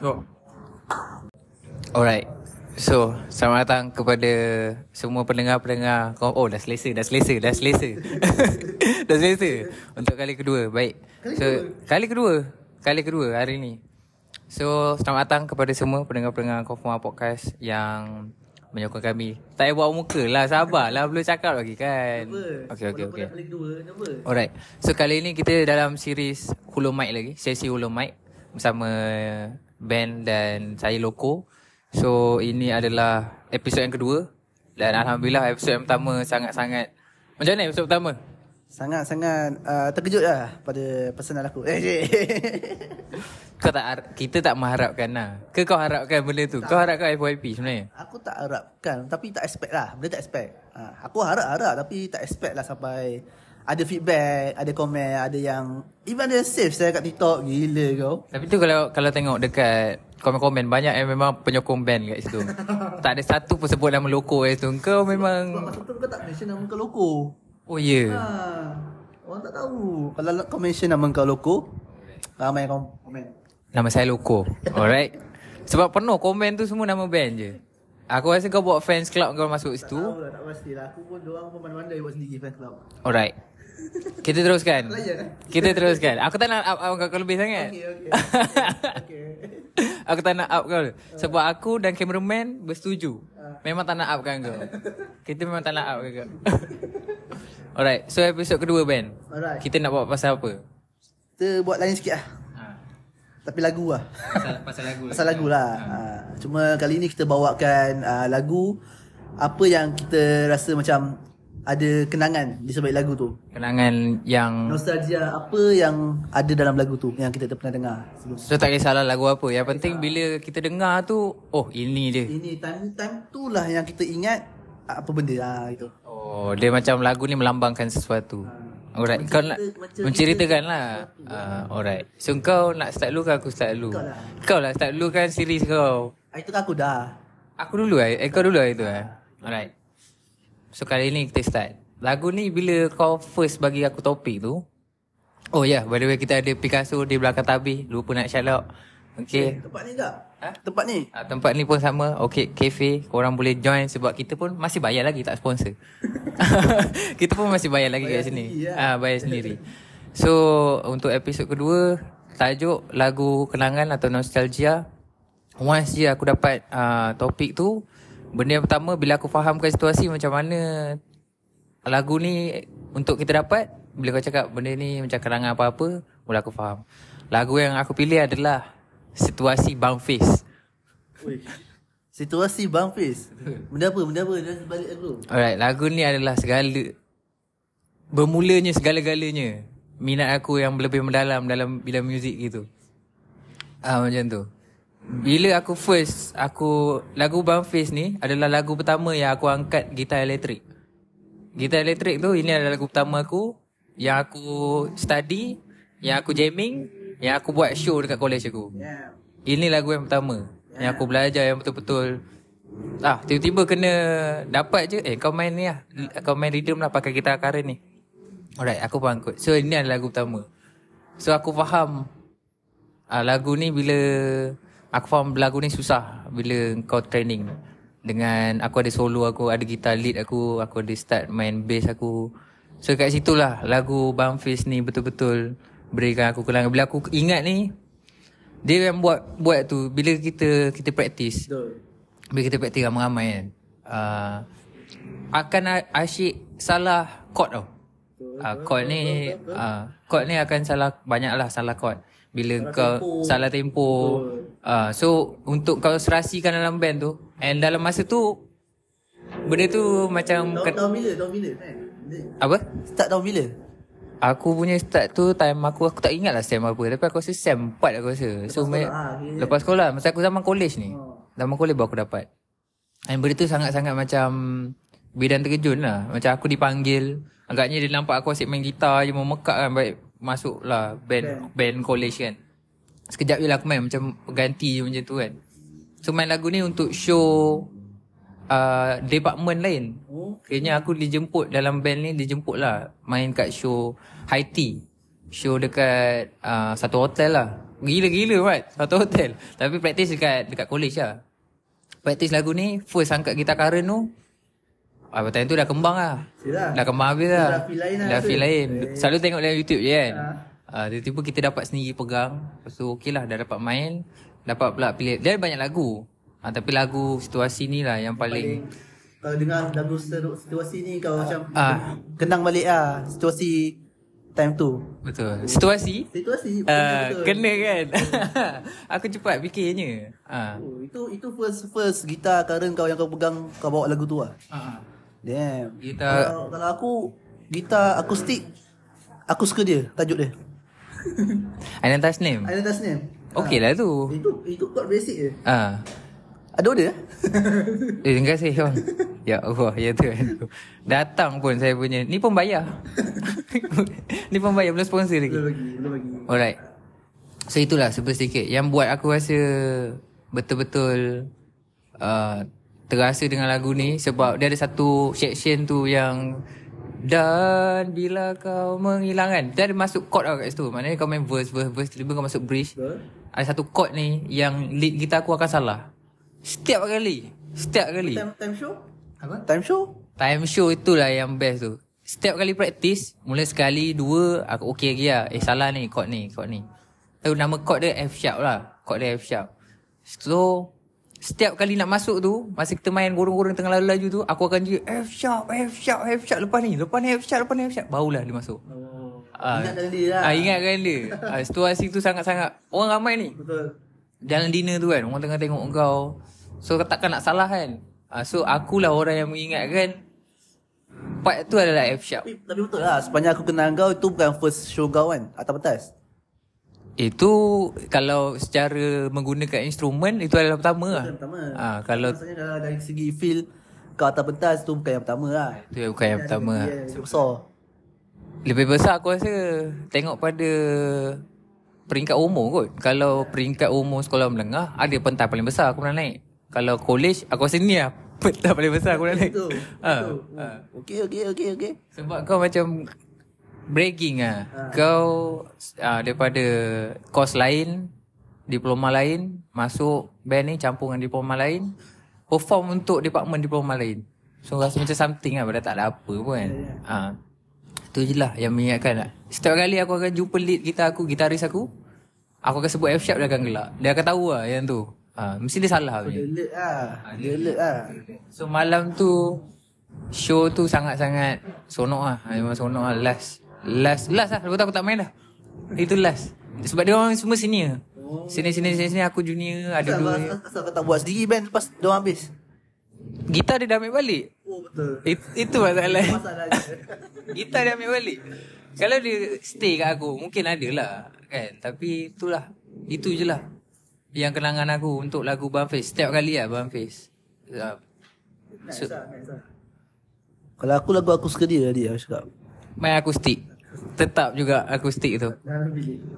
Go. Alright. So, selamat datang kepada semua pendengar-pendengar. Oh, dah selesa, dah selesa, dah selesa. dah selesa. Untuk kali kedua. Baik. So, kali kedua. Kali kedua hari ni. So, selamat datang kepada semua pendengar-pendengar Konfirma Podcast yang menyokong kami. Tak payah buat muka lah, sabarlah. Belum cakap lagi kan. Okey, okey, okey. Kali kedua? Alright. So kali ini kita dalam series Hulu Mic lagi. Sesi Hulu Mic bersama band dan saya Loko. So ini adalah episod yang kedua dan alhamdulillah episod yang pertama sangat-sangat Macam mana episod pertama? Sangat-sangat uh, terkejut lah pada pesanan aku. Eh. Kau tak kita tak mengharapkan lah. Ke kau harapkan benda tu? Kau harapkan FYP sebenarnya? aku tak harapkan tapi tak expect lah. Benda tak expect. Ha, aku harap-harap tapi tak expect lah sampai ada feedback, ada komen, ada yang even ada save saya kat TikTok. Gila kau. Tapi tu kalau kalau tengok dekat komen-komen banyak yang memang penyokong band kat situ. tak ada satu pun sebut nama Loko kat situ. Kau memang Masa tu kau tak mention nama kau loko. Oh ya. Yeah. Ha, orang tak tahu. Kalau kau mention nama kau loko, ramai yang komen. Nama saya Loko Alright Sebab penuh komen tu semua nama band je Aku rasa kau buat fans club kau masuk situ Tahu lah, tak pastilah. Aku pun diorang pun pandai-pandai buat sendiri fan club. Alright Kita teruskan Layan, eh? Kita teruskan Aku tak nak up, up kau lebih sangat okey. Okey. Aku tak nak up kau Sebab aku dan cameraman bersetuju Memang tak nak up kan kau Kita memang tak nak up kan kau Alright So episod kedua band Alright. Kita nak buat pasal apa? Kita buat lain sikit lah. Ha, Tapi lagu lah. pasal, pasal lagu Pasal lagu lah. Ha. Cuma kali ni kita bawakan uh, lagu apa yang kita rasa macam ada kenangan di sebalik lagu tu. Kenangan yang Nostalgia apa yang ada dalam lagu tu yang kita tak pernah dengar sebelum. So tak kisahlah lagu apa. Yang penting bila kita dengar tu Oh ini je Ini time-time tu lah yang kita ingat apa benda ah itu. Oh dia macam lagu ni melambangkan sesuatu. Alright Kau nak Mencerita- Menceritakan lah. uh, Alright. So kau nak start dulu ke aku start dulu? Kau lah. Kau lah start dulu kan series kau? Ah, itu kan aku dah. Aku dulu eh, eh kau dulu lah itu eh? Alright So kali ni kita start. Lagu ni bila kau first bagi aku topik tu Oh ya yeah, by the way kita ada Picasso di belakang tabir. Lupa nak shout out. Okay. Tempat ni tak? Ha? Tempat ni. Ah, tempat ni pun sama. Okay cafe. Korang boleh join Sebab kita pun Masih bayar lagi Tak sponsor. Kita pun masih bayar lagi Bayar kat sini. sendiri, ya. ah, Bayar sendiri. So Untuk episod kedua Tajuk Lagu kenangan Atau nostalgia. Once je aku dapat uh, Topik tu Benda yang pertama Bila aku fahamkan situasi Macam mana Lagu ni Untuk kita dapat Bila kau cakap Benda ni macam kenangan apa-apa Mula aku faham Lagu yang aku pilih adalah Situasi Bang Face. Situasi Bang Fiz. Benda apa? Benda apa? Dia balik lagu. Alright, lagu ni adalah segala bermulanya segala-galanya minat aku yang lebih mendalam dalam bidang muzik gitu. Ah macam tu. Bila aku first aku lagu Bang Face ni adalah lagu pertama yang aku angkat gitar elektrik. Gitar elektrik tu ini adalah lagu pertama aku yang aku study, yang aku jamming, yang aku buat show dekat college aku. Yeah. Ini lagu yang pertama Yang aku belajar yang betul-betul Ah, tiba-tiba kena dapat je Eh kau main ni lah Kau main rhythm lah pakai gitar current ni Alright aku faham kot So ini adalah lagu pertama So aku faham ah, Lagu ni bila Aku faham lagu ni susah Bila kau training. Dengan aku ada solo aku Ada gitar lead aku Aku ada start main bass aku. So kat situ lah Lagu Bang Face ni betul-betul Berikan aku kenangan Bila aku ingat ni dia yang buat buat tu bila kita kita praktis Betul. bila kita praktis ramai-ramai kan uh, akan asyik salah chord tau. Uh, chord ni uh, chord ni akan salah banyak lah salah chord bila salah kau tempo. salah tempo uh, so untuk kau serasikan dalam band tu and dalam masa tu benda tu macam Tahun, ke, tahun bila? Tahun bila? Kan? apa Start tahun bila? Aku punya start tu time aku aku tak ingat lah SEM apa tapi aku rasa SEM 4 aku rasa. So sekolah, me- ah, kira. lepas sekolah masa aku zaman college ni. Oh. Zaman college baru aku dapat. And benda tu sangat-sangat macam bidang terkejun lah. Macam aku dipanggil. Agaknya dia nampak aku asyik main gitar je memekak kan baik masuk lah band, band college kan. Sekejap je lah aku main macam ganti je macam tu kan. So main lagu ni untuk show uh, department lain. Oh. Kayaknya aku dijemput dalam band ni dijemput lah main kat show high tea. Show dekat uh, satu hotel lah. Gila-gila Mat Satu hotel Tapi practice dekat Dekat college lah Practice lagu ni First angkat gitar current tu Ah, time tu dah kembang lah Yelah. Dah kembang habis lah Dah feel lain lah Dah feel lain Selalu tengok dalam YouTube je kan Ha. Ah, Tiba-tiba kita dapat sendiri pegang Lepas tu okey lah Dah dapat main Dapat pula pilih Dia banyak lagu ah, Tapi lagu situasi ni lah Yang paling, Kalau dengar lagu situasi ni kau macam Ah. kenang balik ah situasi time tu. Betul Situasi Situasi betul-betul. Kena kan Aku cepat fikirnya ah. Oh, itu itu first first gitar current kau yang kau pegang kau bawa lagu tu ah. Ah. Damn. Gitar- kalau, kalau aku gitar akustik aku suka dia tajuk dia. Ainan Tasnim Island Tasnim. Okey lah tu Itu itu chord basic je. ah. Ada order eh? Terima kasih bang. Ya Allah, ya Tuhan. Datang pun saya punya. Ni pun bayar. ni pun bayar, belum sponsor lagi. belum bagi, belum bagi. Alright. So itulah sebut sedikit. Yang buat aku rasa betul-betul uh, terasa dengan lagu ni. Sebab dia ada satu section tu yang dan bila kau menghilang kan Dia ada masuk chord tau kat situ Maknanya kau main verse, verse, verse Tiba-tiba kau masuk bridge Betul. Ada satu chord ni Yang lead gitar aku akan salah Setiap kali Setiap kali Time time show? Apa? Time show? Time show itulah yang best tu Setiap kali praktis Mula sekali Dua Aku okey lagi lah Eh salah ni chord ni Chord ni Tahu nama chord dia F sharp lah Chord dia F sharp So Setiap kali nak masuk tu Masa kita main gorong-gorong tengah laju-laju tu Aku akan je F sharp F sharp F sharp Lepas ni Lepas ni F sharp Lepas ni F sharp. Barulah dia masuk. Oh. Ah. Ingatkan dia lah. ah, Ingatkan dia. Ah, Situasi tu sangat-sangat. Orang ramai ni. Betul. Dalam dinner tu kan Orang tengah tengok kau. So takkan nak salah kan? Uh, So akulah orang yang mengingatkan Part tu adalah F sharp. Tapi, tapi betul lah. Sepanjang aku kenal kau Itu bukan first show kau kan? Atas petas Itu Kalau secara Menggunakan instrumen Itu adalah pertama lah. Yang pertama. Ah, Kalau Maksudnya kalau dari segi feel Kau atas pentas tu bukan yang pertama lah. Itu bukan yang pertama. lah Yang besar. Lebih besar aku rasa Tengok pada Peringkat umur kot. Kalau peringkat umur sekolah menengah Ada pentas paling besar aku pernah naik. Kalau college Aku rasa ni lah Pentas paling besar aku pernah naik. Itu. Ah, Itu. ah. Okay okay okay okay Sebab kau macam bragging ah. Kau ah, daripada kos lain, diploma lain, masuk band ni campur dengan diploma lain, perform untuk department diploma lain. So rasa macam something lah Padahal tak ada apa pun kan. Ah. Tu je lah yang mengingatkan lah. Setiap kali aku akan jumpa lead gitar aku Gitaris aku Aku akan sebut F sharp dia akan gelak. Dia akan tahu lah yang tu. Ah, Mesti dia salah Dia punya. alert lah. Dia alert lah. So malam tu Show tu sangat-sangat Sonok lah. Memang sonok lah Last Last Last lah. Lepas tu aku tak main dah. Itu last. Sebab dia orang semua senior. Sini sini sini sini Aku junior Ada Asal, dua. asal kau tak buat sendiri band Lepas dia orang habis? Gitar dia dah ambil balik. Oh betul. It, Itu masalah. Masalahnya Gitar dia ambil balik. Kalau dia stay kat aku Mungkin ada lah Kan? Tapi itulah. Itu je lah Yang kenangan aku Untuk lagu Bumface. Setiap kali lah Bumface. Uh, Nice lah nice lah. Kalau aku lagu aku suka dia tadi Aku cakap Main akustik. Tetap juga akustik tu.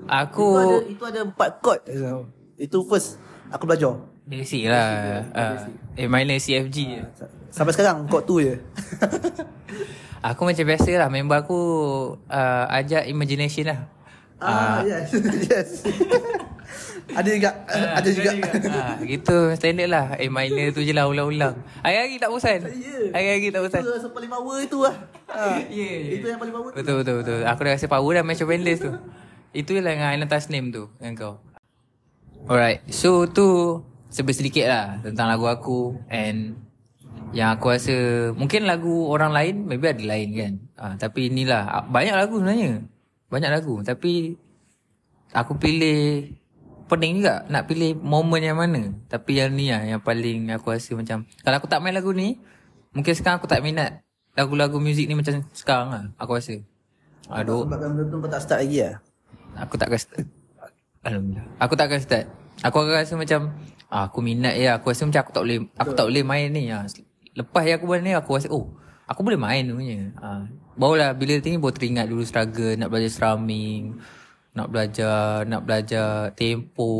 Aku Itu ada, itu ada empat chord. Itu first Aku belajar. Basic lah. Uh, Eh minor CFG je. Sampai sekarang chord tu je. Aku macam biasa lah Member aku uh, Ajak imagination lah. Ah, yes Yes Ada juga Ada juga. ah, Gitu. Standard lah. Eh minor tu je lah ulang-ulang. Hari-hari tak bosan? Ya. Hari-hari tak bosan? Itu rasa paling power itu lah. Ah, Ya, ya. Itu yang paling power tu. Betul betul betul. Aku dah rasa power dah Macam bandless tu. Itu lah dengan Island Tasnim tu Dengan kau. Alright. So tu Sebut sedikit lah Tentang lagu aku. And Yang aku rasa Mungkin lagu orang lain Maybe ada lain kan. Ah, Tapi inilah. Ah, Banyak lagu sebenarnya. Banyak lagu. Tapi Aku pilih Pening juga Nak pilih momen yang mana. Tapi yang ni lah Yang paling aku rasa macam Kalau aku tak main lagu ni Mungkin sekarang aku tak minat Lagu-lagu muzik ni macam sekarang lah Aku rasa. Aduh. Sebabkan benda tu kau tak start lagi lah. Aku tak akan start. Alhamdulillah. Aku tak akan start. Aku akan rasa macam ah, Aku minat ya. Aku rasa macam aku tak boleh Aku tak boleh main ni. Ah. Lepas yang aku buat ni Aku rasa oh Aku boleh main punya. Ah. Barulah bila ni Baru teringat dulu struggle Nak belajar strumming Nak belajar Nak belajar tempo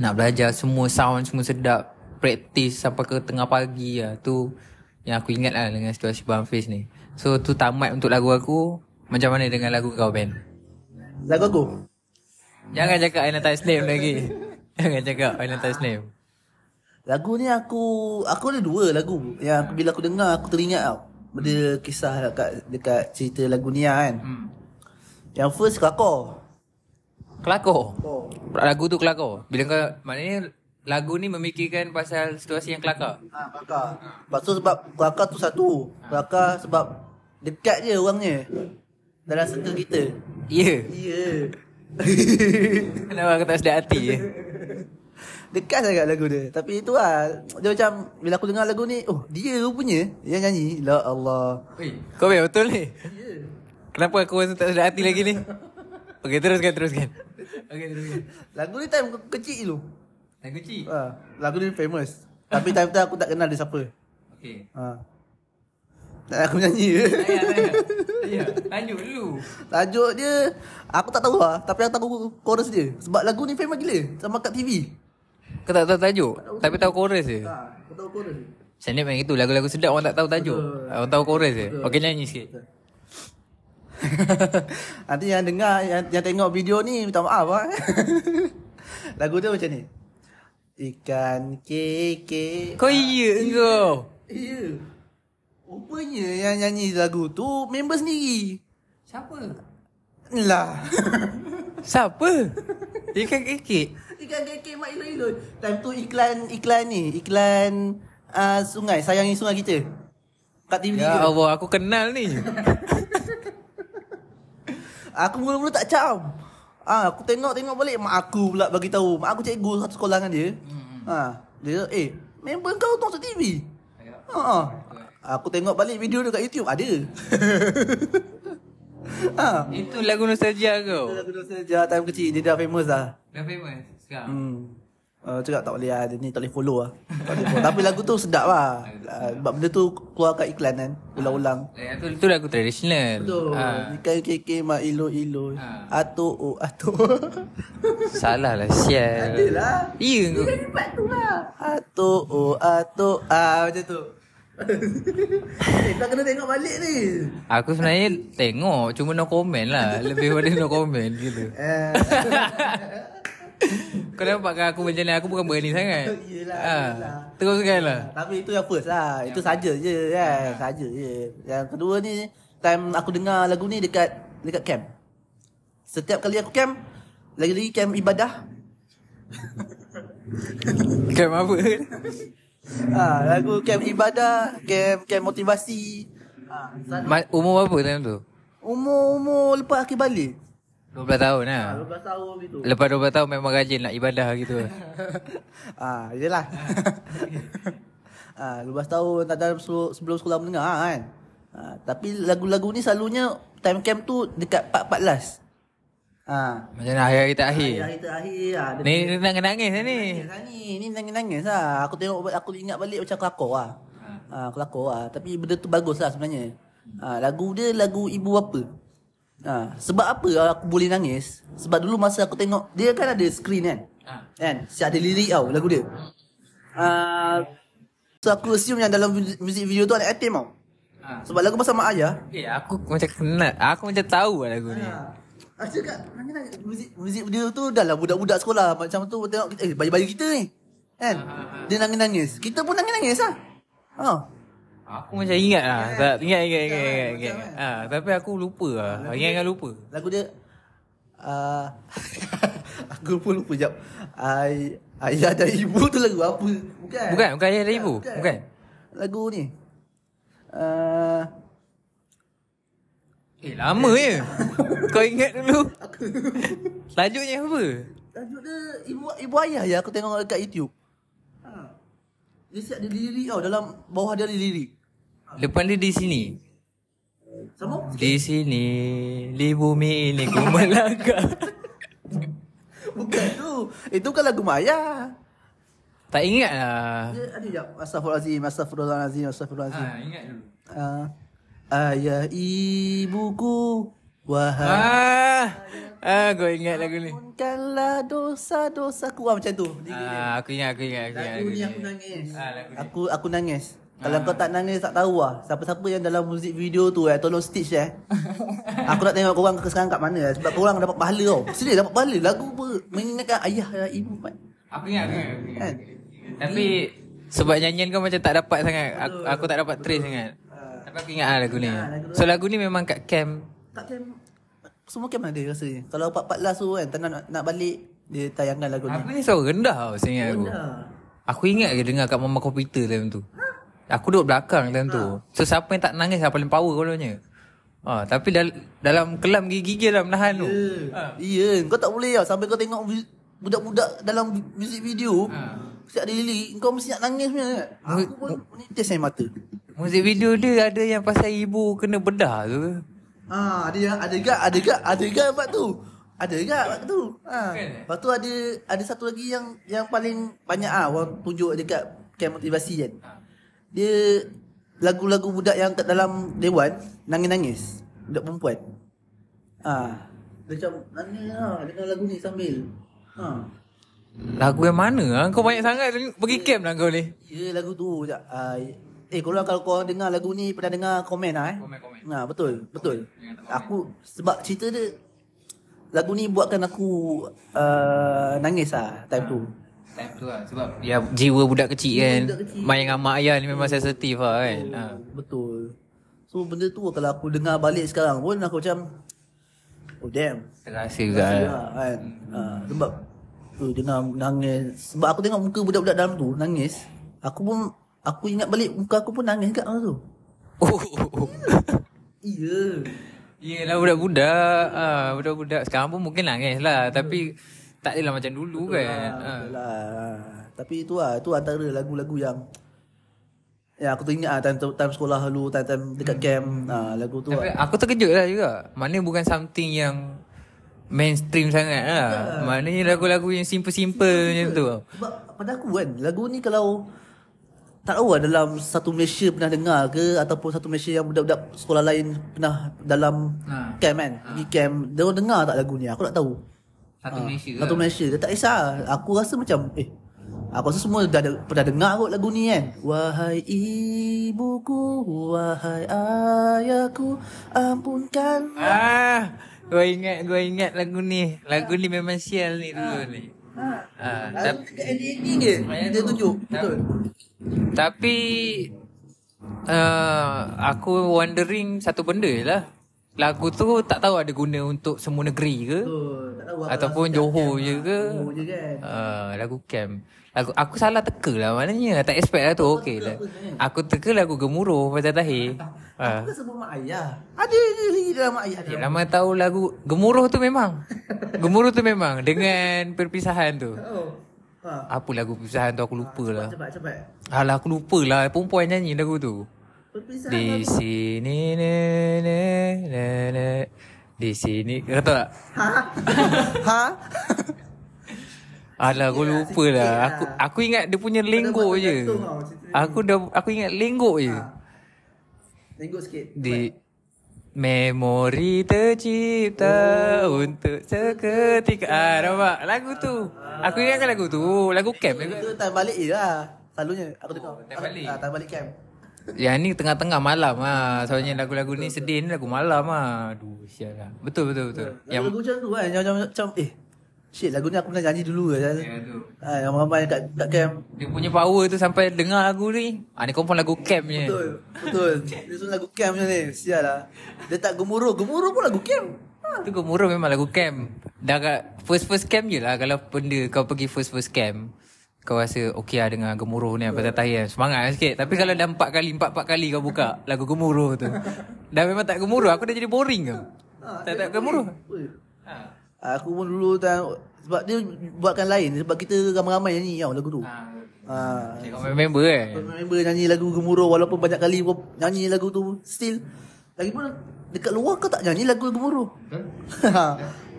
Nak belajar semua sound Semua sedap Practice sampai ke tengah pagi lah Tu Yang aku ingat lah Dengan situasi Bumface ni So tu tamat untuk lagu aku Macam mana dengan lagu kau Ben? Lagu aku Jangan cakap I nak touch name lagi. Jangan cakap I nak touch name. Lagu ni aku aku ada dua lagu yang aku, bila aku dengar aku teringat tau. Benda kisah dekat dekat cerita lagu ni kan. Hmm. Yang first kelakor. Kelakor. Oh. Lagu tu kelakor. Bila kau maknanya lagu ni memikirkan pasal situasi yang kelakar. Ha, kelakar. Lepas tu sebab kelakar tu satu. Kelakar sebab dekat je orangnya. Dalam circle kita. Ya. Ya. Kenapa kau tak sedap hati je? Dekat sangat lagu dia. Tapi itu lah. Dia macam, bila aku dengar lagu ni, oh dia rupanya yang nyanyi. La Allah. Kau betul ni. Ya. Kenapa aku rasa tak sedap hati lagi ni? Okey, teruskan, teruskan. Okey, teruskan. Lagu ni time ke- kecil dulu. Lagu cik. Ha, lagu ni famous. Tapi time tu aku tak kenal dia siapa. Okey. Ha. Tak aku nyanyi je. Ayah, ayah. Ayah, lanjut dulu. Tajuk dia Aku tak tahu lah Tapi aku tahu chorus dia Sebab lagu ni famous gila Sama kat TV Kau tak tahu tajuk, tapi tahu chorus je. ha, Aku tahu chorus dia Macam ni memang itu, lagu-lagu sedap orang tak tahu tajuk. Betul. Orang tahu chorus je. Okey, nyanyi sikit. Nanti yang dengar yang, yang tengok video ni Minta maaf lah Lagu dia macam ni Ikan keke Kau iya kau. Ya Rupanya yang nyanyi lagu tu Member sendiri Siapa? Lah Siapa? Ikan kekek. Ikan keke mak iloi-iloi Time tu iklan Iklan ni Iklan uh, Sungai Sayangi sungai kita Kat TV Ya ke Allah, aku kenal ni. Aku mula-mula tak cam. Ah, aku tengok-tengok balik mak aku pula bagi tahu. Mak aku cikgu satu sekolah dengan dia. Ha, dia eh, member kau tu masuk TV. Ha. Aku tengok balik video dia kat YouTube ada. ha. Itu lagu nostalgia kau. Lagu tu saja time kecil dia dah famous dah. Dah famous sekarang. Hmm. Uh, cakap tak boleh lah Dia ni tak boleh follow lah tak boleh follow. Tapi lagu tu sedap lah uh, Sebab benda tu keluar kat iklan kan Ulang-ulang Eh, itu, itu lagu tradisional. Betul Ha. Ikan keke mak ilo-ilo Ha. Ato oh ato Salah lah, sial. Adalah Iya kau. Dia part tu lah Ato oh ato ah macam tu Eh kau kena tengok balik ni Aku sebenarnya tengok, cuma no comment lah. Lebih pada no comment gitu. Kau nampak kan aku macam ni, aku bukan berani sangat. Yelah, Ha. yelah. Teruskan lah. Tapi itu yang first lah Itu saja je kan Saja je Yang kedua ni Time aku dengar lagu ni dekat Dekat camp Setiap kali aku camp Lagi-lagi camp ibadah Camp apa? ha, Lagu camp ibadah Camp, camp motivasi ha, Ma- umur berapa time tu? Umur-umur lepas akhir balik 12 tahun lah. 12 tahun gitu Lepas 12 tahun memang rajin nak ibadah gitu. ah, yelah. ah, 12 tahun tak dalam sebelum, sekolah menengah ah, kan. Ah, tapi lagu-lagu ni selalunya time camp tu dekat 4-14. Ah. Macam mana hari-hari tak akhir? Hari terakhir ah. dia Ni ni nangis-nangis lah ni. Nangis ni, ni nangis-nangis lah. Aku tengok aku ingat balik macam kelakor lah. Ah, kelakor lah. Tapi benda tu bagus lah sebenarnya. Ah, lagu dia lagu ibu bapa. Ah, sebab apa aku boleh nangis? Sebab dulu masa aku tengok dia kan ada screen kan. Ah. Kan? Si ada lirik tau lagu dia. Ah, so aku assume yang dalam mu- music video tu ada atim tau. Ha. Sebab lagu pasal mak ayah. Eh aku macam kenal. Aku macam tahu lah lagu ni. Ha. Aku cakap, nangis-nangis. Muzik, muzik video tu dah lah budak-budak sekolah. Macam tu tengok, eh bayi-bayi kita ni. Kan? Dia nangis-nangis. Kita pun nangis-nangis lah. Ha. Aku macam ingat lah. Tak ingat ingat ingat ingat. ingat. Ha, tapi aku lupa lah. Ingat ingat lupa. Lagu dia uh, Aku pun lupa jap Ay, Ayah dan ibu tu lagu apa Bukan Bukan, bukan ayah dan ibu. Bukan. Lagu ni uh, Eh lama je. Kau ingat dulu. Tajuknya apa? Tajuk dia Ibu, ibu ayah ya aku tengok dekat YouTube ha. Dia siap ada lirik tau Dalam bawah dia ada lirik Depan dia di sini. Sama? Di sini, di bumi ini ku melangkah. Bukan tu. Itu kan lagu Maya. Tak ingat lah. Dia ada jap. Astaghfirullahalazim Astaghfirullahalazim Astaghfirullahalazim Ha, ingat dulu. uh, Ayah ibuku Wahai. Ah, ah, kau ingat lagu ni. Ampunkanlah dosa-dosaku. Ah, Macam tu. Ah, aku ingat, aku ingat, aku ingat. Lagu Aku ni aku nangis. Ah, lagu ni. Aku aku nangis Kalau kau tak nangis tak tahu lah Siapa-siapa yang dalam muzik video tu eh Tolong stitch eh Aku nak tengok korang sekarang kat mana Sebab korang dapat pahala tau Serius dapat pahala Lagu apa Mengingatkan ayah dan ibu Mat. Aku ingat, aku ingat. Aku ingat. Kan Tapi sebab nyanyian kau macam tak dapat sangat. Aku, aku tak dapat trace sangat. Tapi aku ingat lah lagu ni. So lagu ni memang kat camp. Tak camp Semua camp ada rasanya Kalau 4-14 tu kan Tak nak, nak balik Dia tayangkan lagu ni Aku ni suara rendah tau saya ingat aku. Rendah. Aku ingat ke dengar kat mama komputer time tu. Aku duduk belakang time tu. So siapa yang tak nangis lah paling power kononnya. Ha, tapi dal- dalam kelam gigi-gigi lah menahan tu. Ya, Ya, kau tak boleh lah sampai kau tengok budak-budak dalam music video. Ha. Siap ada lirik, kau mesti nak nangis punya. kan? Aku pun menitis air mata. Muzik video dia ada yang pasal ibu kena bedah tu. Ha, ada yang ada gak, ada gak, ada gak part tu. Ada gak part tu. Ha. Lepas tu ada ada satu lagi yang yang paling banyak ah orang tunjuk dekat camp motivasi kan. Dia lagu-lagu budak yang kat dalam dewan nangis-nangis. Budak perempuan. Ah, dia macam nangis lah dengan lagu ni sambil. Ha. Lagu yang mana lah? Kau banyak sangat pergi camp lah kau ni. Ya lagu tu sekejap. Ah, eh korang kalau korang dengar lagu ni pernah dengar komen lah eh. Komen-komen. Ha, betul, betul. Aku sebab cerita dia lagu ni buatkan aku uh, nangis lah time tu. Time tu lah sebab ya jiwa budak kecil kan. budak kecil. Main dengan mak ayah ni memang sensitif lah kan. Ha. Betul. So benda tu kalau aku dengar balik sekarang pun aku macam oh damn. Terasa juga. Lah. kan. Ha, sebab tu dengar nangis. Sebab aku tengok muka budak-budak dalam tu nangis. Aku pun aku ingat balik muka aku pun nangis kat masa tu. Oh. Iya. Yelah budak-budak. Ha, budak-budak sekarang pun mungkin nangis lah. Tapi tak adalah macam dulu kan. Ha. Yalah. Tapi itu lah, itu antara lagu-lagu yang Ya aku teringat lah time, time sekolah dulu, time-time dekat camp. Ha, lagu tu Tapi lah. aku terkejut lah juga. Mana bukan something yang mainstream sangat lah. Maknanya lagu-lagu yang simple-simple macam tu. Sebab pada aku kan, lagu ni kalau tak tahu lah dalam satu Malaysia pernah dengar ke ataupun satu Malaysia yang budak-budak sekolah lain pernah dalam Ha. camp kan, pergi camp, dia orang dengar tak lagu ni? Aku tak tahu. Satu Malaysia Satu Malaysia, dia tak kisah. Aku rasa macam eh Aku rasa semua dah pernah dengar kot lagu ni kan. Wahai ibuku, wahai ayahku Ampunkan. Ah, gua ingat gua ingat lagu ni. Lagu ni memang sial ni dulu ni. Ah, Lagu dekat ending dia Dia tunjuk. Betul. Tapi uh, aku wondering satu benda je lah. Lagu tu tak tahu ada guna untuk semua negeri ke Betul Tak tahu ataupun lagu Johor je ke. Johor je kan Uh, lagu camp. Lagu aku salah teka lah maknanya. Tak expect lah tu okey lah. Aku teka lagu gemuruh pasal tahir. Ah. Aku sebut mak ayah Ada lagi dalam mak ayah Eh, lama tahu lagu gemuruh tu memang. Gemuruh tu memang dengan perpisahan tu. Oh ha. Apa lagu perpisahan tu aku lupa lah. Cepat cepat Alah aku lupa lah perempuan nyanyi lagu tu. Perpisahan Di sini na, na, na, na. Di sini. Kau tahu tak? Ha? ha? Alah aku lupa lah. Aku aku ingat dia punya lenggok je. Aku dah Aku ingat lenggok je. Tengok sikit. Di Memori tercipta Untuk seketika. Ah, Nampak? Lagu tu. Aku ingatkan lagu tu. Lagu camp Itu time balik je lah. Selalunya aku tengok time balik. Ah, Time balik camp Yang ni tengah-tengah malam lah Soalnya lagu-lagu ni sedih ni lagu malam lah Aduh sial lah Betul betul betul Yang lagu macam tu kan Yang macam, macam Eh Shit lagu ni aku pernah nyanyi dulu kan Yang tu ha, Yang ramai kat, kat camp Dia punya power tu sampai dengar lagu ni. Ah ni confirm lagu camp punya. Betul Betul Dia suruh lagu camp macam ni Sial lah Dia tak gemuruh Gemuruh pun lagu camp ha. Tu gemuruh memang lagu camp. Dah kat first first camp je lah kalau benda kau pergi first first camp. Kau rasa okey lah dengan gemuruh ni pasal tahian. Semangat lah sikit. Tapi kalau dah empat kali, empat-empat kali kau buka lagu gemuruh tu. dah memang tak gemuruh. Aku dah jadi boring ke? Ha, tak tak gemuruh. Ui. Aku pun dulu time, Sebab dia buatkan lain Sebab kita ramai-ramai nyanyi tau lagu tu Ha. ha. Tengok member kan. Member nyanyi lagu gemuruh Walaupun banyak kali nyanyi lagu tu Still Lagipun Dekat luar kau tak nyanyi lagu gemuruh ha.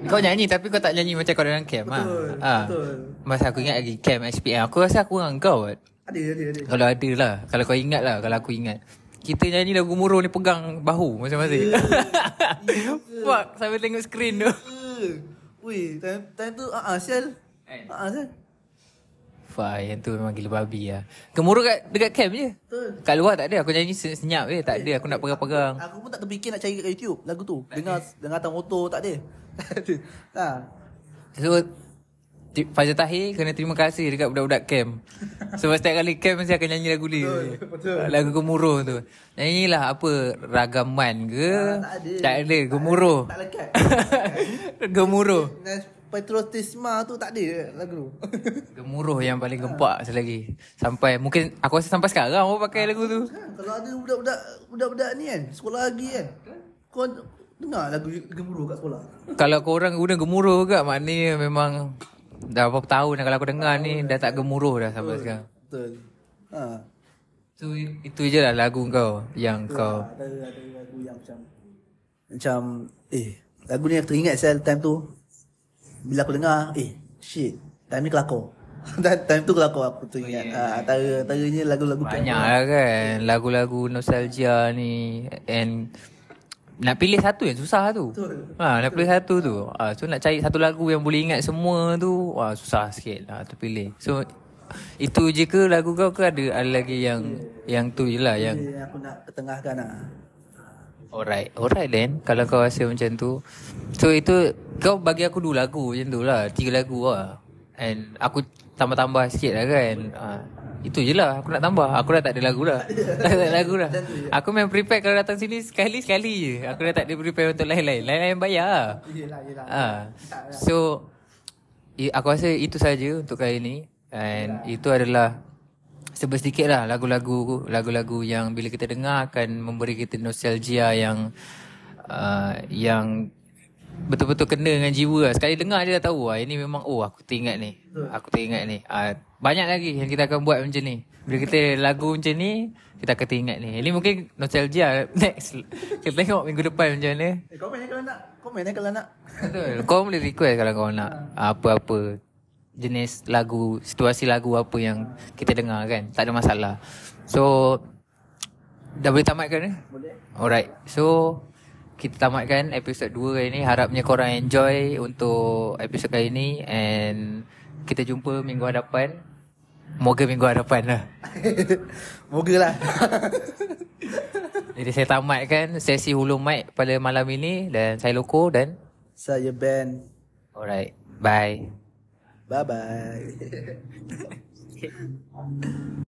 Kau nyanyi tapi kau tak nyanyi macam kau dalam camp Betul, ha. betul. Masa aku ingat lagi camp SPM. Aku rasa aku dengan kau. Ada ada ada Kalau ada lah Kalau kau ingat lah Kalau aku ingat Kita nyanyi lagu muruh ni Pegang bahu Masing-masing Fuck Sambil tengok skrin tu Eh, Weh time, time tu ah uh, sial Kan? Ah uh, sial Wah, yang tu memang gila babi lah. Gemuruh kat, dekat camp je. Betul. Kat luar tak ada. Aku nyanyi se- senyap je. Tak ada. Aku nak pegang-pegang. Aku pun tak terfikir nak cari kat YouTube lagu tu. Dengar dengar atas motor tak ada. Tak ada. ha. So, Fajar Tahir kena terima kasih dekat budak-budak camp. Sebab setiap kali camp mesti akan nyanyi lagu dia. betul. Lagu gemuruh tu. Nyanyilah apa ragaman ke? Ah, tak ada. Tak ada. Gemuruh. Tak lekat. gemuruh. Nas Petrostisma tu tak ada lagu tu. Gemuruh yang paling gempak selagi. Sampai mungkin aku rasa sampai sekarang orang pakai lagu tu. Kan, kalau ada budak-budak budak-budak ni kan, sekolah lagi kan. Kau dengar lagu gemuruh kat sekolah. Kalau korang guna gemuruh ke maknanya memang dah berapa tahun dah kalau aku dengar ni dah tak gemuruh dah sampai sekarang. Betul. Ha. So itu je lah lagu kau yang kau Ada ada lagu yang macam macam eh lagu ni aku teringat sel time tu bila aku dengar eh shit time ni kelakor. Dan time tu kelakor aku teringat. Ha, antara antaranya lagu-lagu Banyak lah kan Lagu-lagu nostalgia ni And Nak pilih satu yang susah tu Betul. ha, Nak pilih satu tu ha, So nak cari satu lagu yang boleh ingat semua tu Wah susah sikit lah terpilih So Itu je ke lagu kau ke ada, ada lagi yang Yang tu je lah yang yang aku nak ketengahkan lah. Alright Alright then. Kalau kau rasa macam tu. So itu Kau bagi aku dua lagu macam tu lah. Tiga lagu lah. And aku tambah-tambah sikit lah kan. Ha, Itu je lah. Aku nak tambah. Aku dah tak ada lagu dah. Dah tak ada lagu dah. Aku memang prepare Kalau datang sini Sekali-sekali je. Aku dah tak ada prepare untuk lain-lain. Lain-lain bayar lah. Yelah yelah. ha. So Aku rasa itu saja Untuk kali ni. And itu adalah Sebab sedikit lah lagu-lagu Lagu-lagu yang bila kita dengar Akan memberi kita nostalgia yang uh, Yang Betul-betul kena dengan jiwa lah. Sekali dengar dia dah tahu lah Ini memang Oh aku teringat ni. Aku teringat ni. Uh, Banyak lagi yang kita akan buat macam ni. Bila kita lagu macam ni Kita akan teringat ni. Ini mungkin nostalgia. Next. Kita tengok minggu depan macam mana. Eh, komen kalau nak. Komen kalau nak. Betul. Kau boleh request kalau kau nak apa-apa jenis lagu, situasi lagu apa yang kita dengar kan. Tak ada masalah. So dah boleh tamatkan eh? Boleh. Alright. So kita tamatkan episod 2 kali ni. Harapnya korang enjoy untuk episod kali ni and kita jumpa minggu hadapan. Moga minggu hadapan lah. Moga lah. Jadi saya tamatkan sesi hulu mic pada malam ini dan saya Loko dan Saya Ben. alright. Bye. Bye bye.